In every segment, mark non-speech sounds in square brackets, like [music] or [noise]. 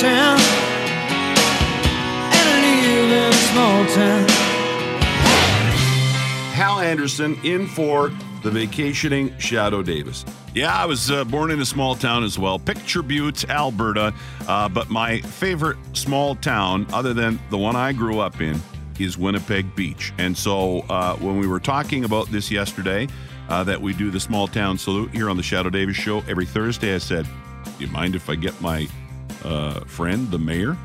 town and small town. Hal Anderson in for the vacationing Shadoe Davis. Yeah, I was uh, born in a small town as well, Picture Butte, Alberta. Uh, but my favorite small town, other than the one I grew up in, is Winnipeg Beach. And so uh, when we were talking about this yesterday, uh, that we do the small town salute here on the Shadoe Davis Show every Thursday, I said, Do you mind if I get my uh, friend, the mayor?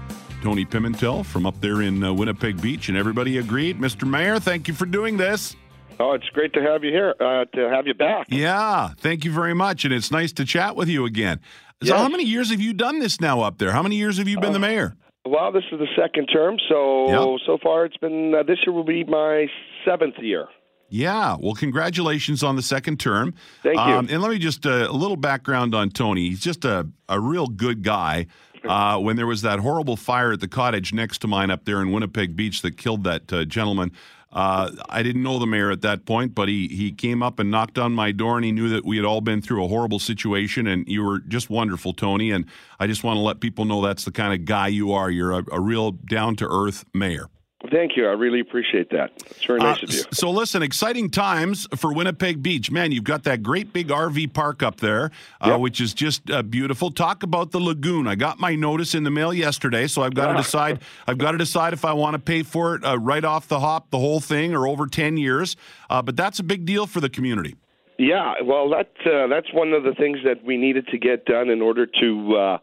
Tony Pimentel from up there in uh, Winnipeg Beach, and everybody agreed. Mr. Mayor, thank you for doing this. Oh, it's great to have you here, uh, to have you back. Yeah, thank you very much. And it's nice to chat with you again. So, Yes. how many years have you done this now up there? How many years have you been the mayor? Well, this is the second term, so Yeah. so far it's been uh, this year will be my seventh year. Yeah, well, congratulations on the second term. Thank you. Um, and let me just uh, a little background on Tony. He's just a, a real good guy. Uh, when there was that horrible fire at the cottage next to mine up there in Winnipeg Beach that killed that uh, gentleman, uh, I didn't know the mayor at that point, but he he came up and knocked on my door, and he knew that we had all been through a horrible situation, and you were just wonderful, Tony. And I just want to let people know that's the kind of guy you are. You're a, a real down to earth mayor. Thank you. I really appreciate that. It's very nice Uh, of you. So listen, exciting times for Winnipeg Beach. Man, you've got that great big RV park up there, uh, Yep. which is just uh, beautiful. Talk about the lagoon. I got my notice in the mail yesterday, so I've got to Ah. decide. I've got to decide if I want to pay for it uh, right off the hop, the whole thing, or over ten years. Uh, but that's a big deal for the community. Yeah, well, that uh, that's one of the things that we needed to get done in order to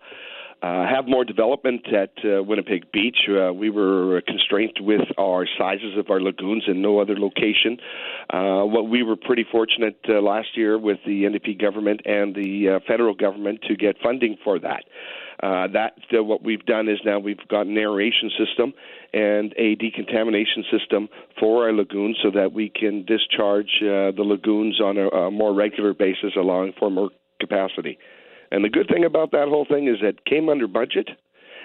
uh, have more development at uh, Winnipeg Beach. Uh, we were constrained with our sizes of our lagoons and no other location. Uh, what we were pretty fortunate uh, last year with the NDP government and the uh, federal government to get funding for that. Uh, that uh, what we've done is now we've got an aeration system and a decontamination system for our lagoons so that we can discharge uh, the lagoons on a, a more regular basis, allowing for more capacity. And the good thing about that whole thing is it came under budget,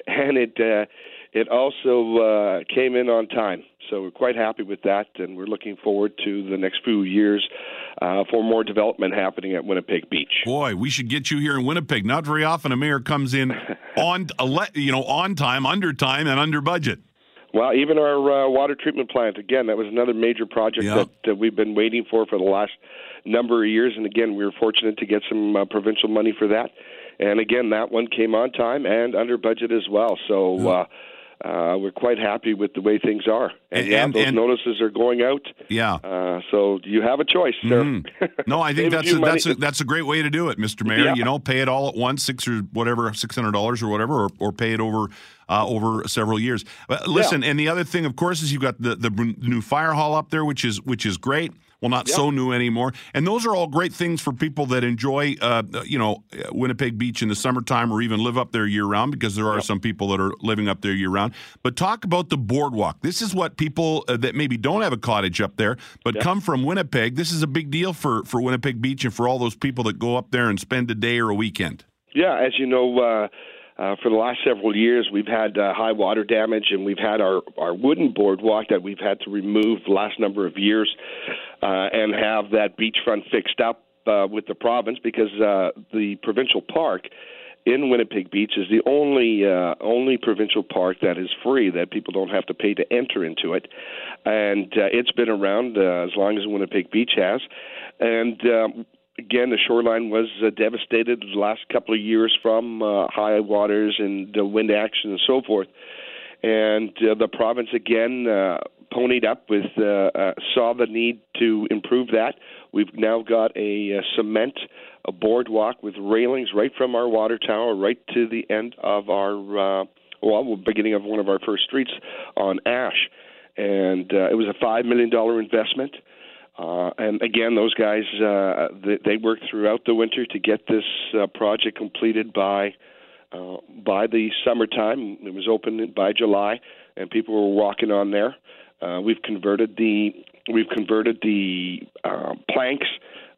and it uh, it also uh, came in on time. So we're quite happy with that, and we're looking forward to the next few years uh, for more development happening at Winnipeg Beach. Boy, we should get you here in Winnipeg. Not very often a mayor comes in [laughs] on you know on time, under time, and under budget. Well, even our uh, water treatment plant, again, that was another major project Yeah. that, that we've been waiting for for the last number of years. And again, we were fortunate to get some uh, provincial money for that. And again, that one came on time and under budget as well. So uh, uh, we're quite happy with the way things are. And, And- yeah, and- those and- notices are going out. Yeah. Uh, so you have a choice, sir. Mhm. No, I think [laughs] that's a, that's a, that's a great way to do it, Mr. Mayor. Yeah. You know, pay it all at once, six or whatever, six hundred dollars or whatever, or, or pay it over uh, over several years. But listen, and the other thing, of course, is you've got the the new fire hall up there, which is which is great. Well, not so new anymore, and those are all great things for people that enjoy, uh, you know, Winnipeg Beach in the summertime, or even live up there year round, because there are some people that are living up there year round. But talk about the boardwalk. This is what people uh, that maybe don't have a cottage up there, but come from Winnipeg. This is a big deal for for Winnipeg Beach and for all those people that go up there and spend a day or a weekend. Yeah, as you know, uh, uh, for the last several years, we've had uh, high water damage, and we've had our, our wooden boardwalk that we've had to remove the last number of years uh, and have that beachfront fixed up uh, with the province because uh, the provincial park in Winnipeg Beach is the only uh, only provincial park that is free that people don't have to pay to enter into it, and uh, it's been around uh, as long as Winnipeg Beach has, and. Um, Again, the shoreline was uh, devastated the last couple of years from uh, high waters and uh, wind action and so forth. And uh, the province again uh, ponied up with uh, uh, saw the need to improve that. We've now got a, uh cement a boardwalk with railings right from our water tower right to the end of our uh, well beginning of one of our first streets on Ash, and uh, it was a five million dollar investment. Uh, and again, those guys uh, they, they worked throughout the winter to get this uh, project completed by uh, by the summertime. It was open by July, and people were walking on there. Uh, we've converted the we've converted the uh, planks.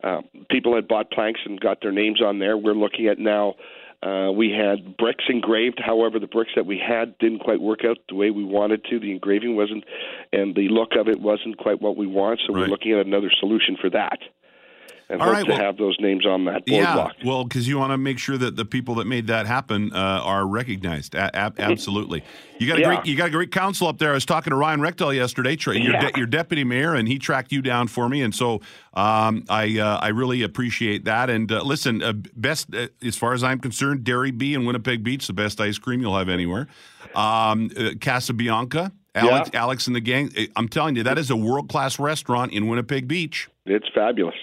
Uh, people had bought planks and got their names on there. We're looking at now. Uh, we had bricks engraved. However, the bricks that we had didn't quite work out the way we wanted to. The engraving wasn't, and the look of it wasn't quite what we want. So Right. we're looking at another solution for that. And All hope right, to well- have those names on that boardwalk. Yeah, well, because you want to make sure that the people that made that happen uh, are recognized. A- ab- absolutely. You got a Yeah. great you got a great council up there. I was talking to Ryan Rechtel yesterday, tra- your, Yeah. de- your deputy mayor, and he tracked you down for me. And so um, I uh, I really appreciate that. And uh, listen, uh, best uh, as far as I'm concerned, Dairy B in Winnipeg Beach, the best ice cream you'll have anywhere. Um, uh, Casabianca. Alex, Alex and the gang. eh, I'm telling you, that is a world class restaurant in Winnipeg Beach. It's fabulous.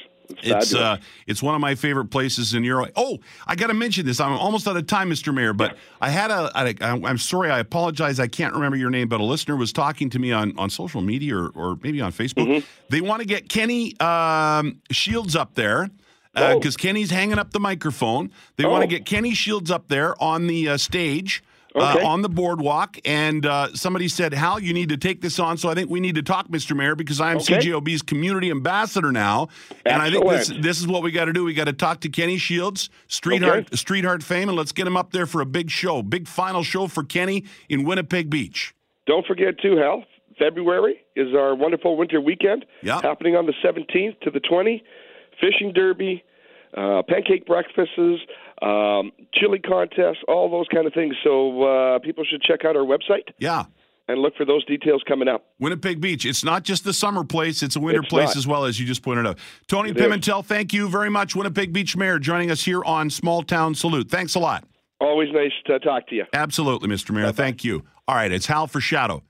It's, uh, it's one of my favorite places in Euro. Oh, I got to mention this. I'm almost out of time, Mr. Mayor, but I had a. I, I'm sorry. I apologize. I can't remember your name, but a listener was talking to me on on social media or, or maybe on Facebook. Mm-hmm. They want to get Kenny um, Shields up there. Oh. Because Kenny's hanging up the microphone. They want Oh. to get Kenny Shields up there on the uh, stage, uh, on the boardwalk. And uh, somebody said, Hal, you need to take this on. So I think we need to talk, Mr. Mayor, because I'm Okay. CJOB's community ambassador now. And I think this, this is what we got to do. We got to talk to Kenny Shields, Streetheart, Okay. Streetheart fame, and let's get him up there for a big show, big final show for Kenny in Winnipeg Beach. Don't forget too, Hal. February is our wonderful winter weekend. Yeah. Happening on the 17th to the 20th. Fishing derby, uh, pancake breakfasts, um, chili contests, all those kind of things. So uh, people should check out our website Yeah. and look for those details coming up. Winnipeg Beach. It's not just the summer place, it's a winter It's place not. as well, as you just pointed out. Tony It is. Pimentel, thank you very much. Winnipeg Beach Mayor joining us here on Small Town Salute. Thanks a lot. Always nice to talk to you. Absolutely, Mr. Mayor. Thank you. All right, it's Hal for Shadoe.